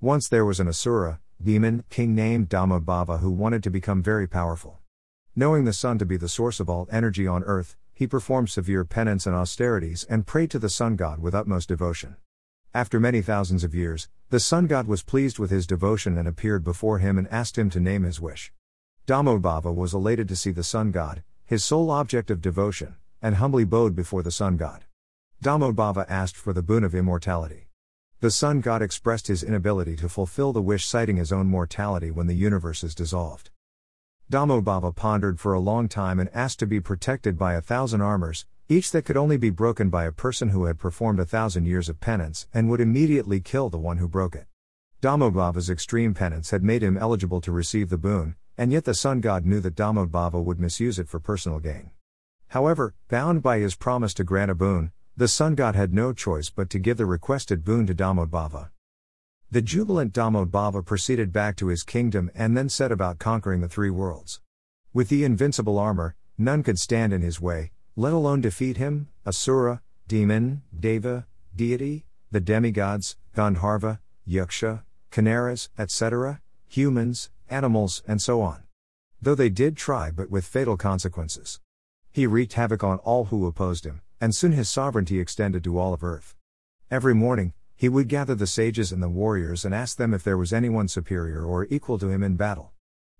Once there was an Asura, demon, king named Damodbava who wanted to become very powerful. Knowing the sun to be the source of all energy on earth, he performed severe penance and austerities and prayed to the sun god with utmost devotion. After many thousands of years, the sun god was pleased with his devotion and appeared before him and asked him to name his wish. Damodbava was elated to see the sun god, his sole object of devotion, and humbly bowed before the sun god. Damodbava asked for the boon of immortality. The sun god expressed his inability to fulfill the wish, citing his own mortality when the universe is dissolved. Damodbava pondered for a long time and asked to be protected by a thousand armors, each that could only be broken by a person who had performed a thousand years of penance and would immediately kill the one who broke it. Damodbava's extreme penance had made him eligible to receive the boon, and yet the sun god knew that Damodbava would misuse it for personal gain. However, bound by his promise to grant a boon, the sun god had no choice but to give the requested boon to Damodbava. The jubilant Damodbava proceeded back to his kingdom and then set about conquering the three worlds. With the invincible armor, none could stand in his way, let alone defeat him, Asura, demon, Deva, deity, the demigods, Gandharva, Yaksha, Kinnaras, etc., humans, animals, and so on. Though they did try, but with fatal consequences. He wreaked havoc on all who opposed him, and soon his sovereignty extended to all of earth. Every morning, he would gather the sages and the warriors and ask them if there was anyone superior or equal to him in battle.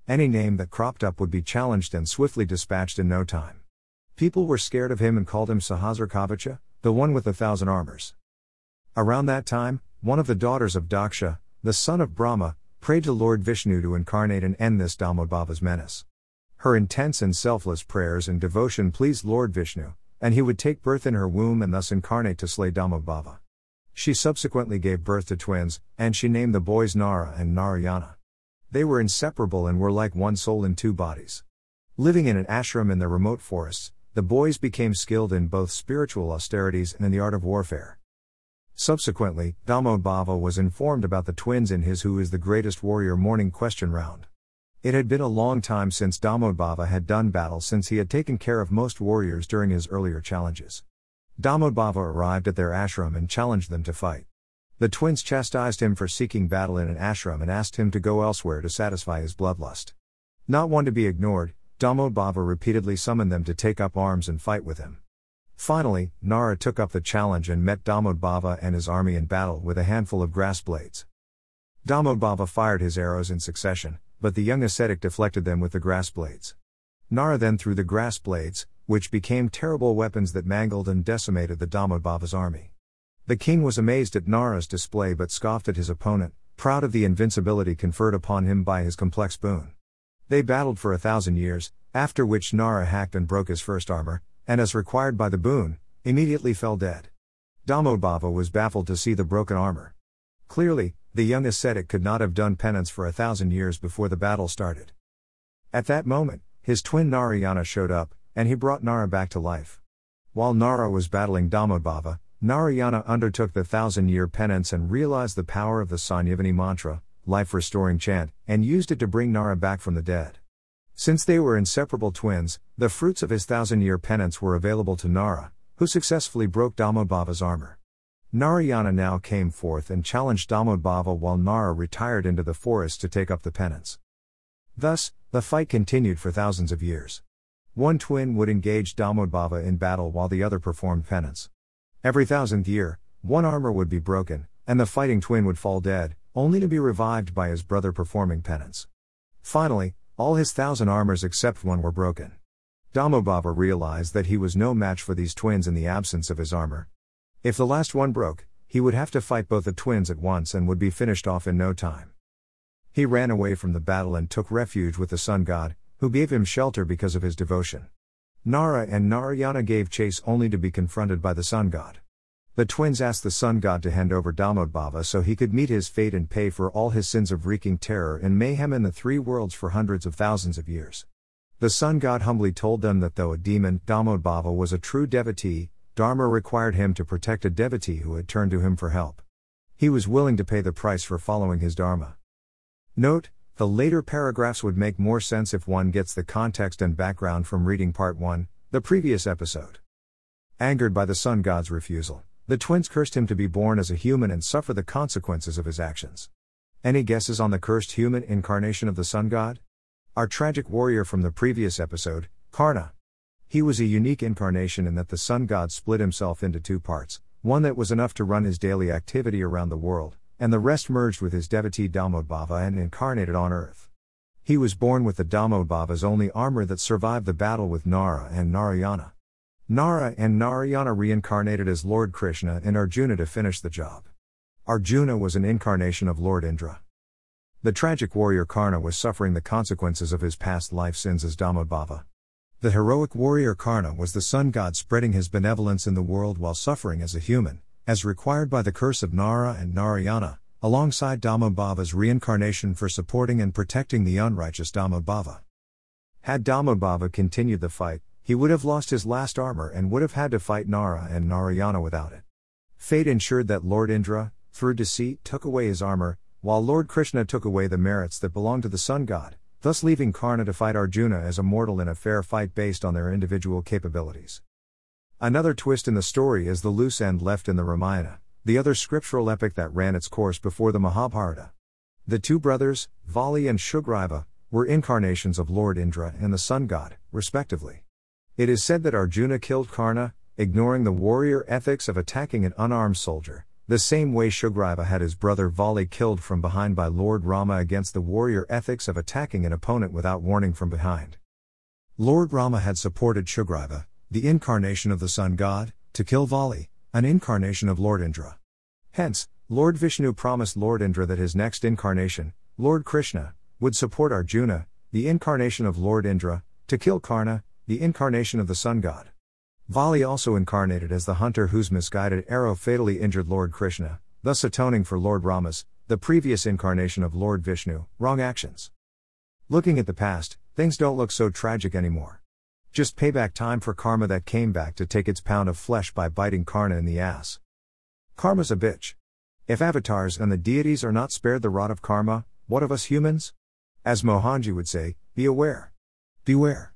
Any name that cropped up would be challenged and swiftly dispatched in no time. People were scared of him and called him Sahasrakavacha, the one with a thousand armors. Around that time, one of the daughters of Daksha, the son of Brahma, prayed to Lord Vishnu to incarnate and end this Damodbava's menace. Her intense and selfless prayers and devotion pleased Lord Vishnu, and he would take birth in her womb and thus incarnate to slay Damodbava. She subsequently gave birth to twins, and she named the boys Nara and Narayana. They were inseparable and were like one soul in two bodies. Living in an ashram in the remote forests, the boys became skilled in both spiritual austerities and in the art of warfare. Subsequently, Damodbava was informed about the twins in his Who is the Greatest Warrior morning question round. It had been a long time since Damodbava had done battle since he had taken care of most warriors during his earlier challenges. Damodbava arrived at their ashram and challenged them to fight. The twins chastised him for seeking battle in an ashram and asked him to go elsewhere to satisfy his bloodlust. Not one to be ignored, Damodbava repeatedly summoned them to take up arms and fight with him. Finally, Nara took up the challenge and met Damodbava and his army in battle with a handful of grass blades. Damodbava fired his arrows in succession, but the young ascetic deflected them with the grass blades. Nara then threw the grass blades, which became terrible weapons that mangled and decimated the Damodbava's army. The king was amazed at Nara's display but scoffed at his opponent, proud of the invincibility conferred upon him by his complex boon. They battled for a thousand years, after which Nara hacked and broke his first armor, and as required by the boon, immediately fell dead. Damodbava was baffled to see the broken armor. Clearly, the young ascetic could not have done penance for a thousand years before the battle started. At that moment, his twin Narayana showed up, and he brought Nara back to life. While Nara was battling Damodbava, Narayana undertook the thousand year penance and realized the power of the Sanjivani mantra, life restoring chant, and used it to bring Nara back from the dead. Since they were inseparable twins, the fruits of his thousand year penance were available to Nara, who successfully broke Damodbava's armor. Narayana now came forth and challenged Damodbava while Nara retired into the forest to take up the penance. Thus, the fight continued for thousands of years. One twin would engage Damodbava in battle while the other performed penance. Every thousandth year, one armor would be broken, and the fighting twin would fall dead, only to be revived by his brother performing penance. Finally, all his thousand armors except one were broken. Damodbava realized that he was no match for these twins in the absence of his armor. If the last one broke, he would have to fight both the twins at once and would be finished off in no time. He ran away from the battle and took refuge with the sun god, who gave him shelter because of his devotion. Nara and Narayana gave chase only to be confronted by the sun god. The twins asked the sun god to hand over Damodbava so he could meet his fate and pay for all his sins of wreaking terror and mayhem in the three worlds for hundreds of thousands of years. The sun god humbly told them that though a demon, Damodbava was a true devotee, Dharma required him to protect a devotee who had turned to him for help. He was willing to pay the price for following his Dharma. Note, the later paragraphs would make more sense if one gets the context and background from reading part 1, the previous episode. Angered by the sun god's refusal, the twins cursed him to be born as a human and suffer the consequences of his actions. Any guesses on the cursed human incarnation of the sun god? Our tragic warrior from the previous episode, Karna. He was a unique incarnation in that the sun god split himself into two parts, one that was enough to run his daily activity around the world, and the rest merged with his devotee Damodbhava and incarnated on earth. He was born with the Damodbhava's only armor that survived the battle with Nara and Narayana. Nara and Narayana reincarnated as Lord Krishna and Arjuna to finish the job. Arjuna was an incarnation of Lord Indra. The tragic warrior Karna was suffering the consequences of his past life sins as Damodbhava. The heroic warrior Karna was the sun god spreading his benevolence in the world while suffering as a human, as required by the curse of Nara and Narayana, alongside Damodbhava's reincarnation for supporting and protecting the unrighteous Damodbhava. Had Damodbhava continued the fight, he would have lost his last armor and would have had to fight Nara and Narayana without it. Fate ensured that Lord Indra, through deceit, took away his armor, while Lord Krishna took away the merits that belonged to the sun god, thus leaving Karna to fight Arjuna as a mortal in a fair fight based on their individual capabilities. Another twist in the story is the loose end left in the Ramayana, the other scriptural epic that ran its course before the Mahabharata. The two brothers, Vali and Sugriva, were incarnations of Lord Indra and the sun god, respectively. It is said that Arjuna killed Karna, ignoring the warrior ethics of attacking an unarmed soldier, the same way Sugriva had his brother Vali killed from behind by Lord Rama against the warrior ethics of attacking an opponent without warning from behind. Lord Rama had supported Sugriva, the incarnation of the sun god, to kill Vali, an incarnation of Lord Indra. Hence, Lord Vishnu promised Lord Indra that his next incarnation, Lord Krishna, would support Arjuna, the incarnation of Lord Indra, to kill Karna, the incarnation of the sun god. Vali also incarnated as the hunter whose misguided arrow fatally injured Lord Krishna, thus atoning for Lord Rama's, the previous incarnation of Lord Vishnu, wrong actions. Looking at the past, things don't look so tragic anymore. Just payback time for karma that came back to take its pound of flesh by biting Karna in the ass. Karma's a bitch. If avatars and the deities are not spared the rot of karma, what of us humans? As Mohanji would say, be aware. Beware.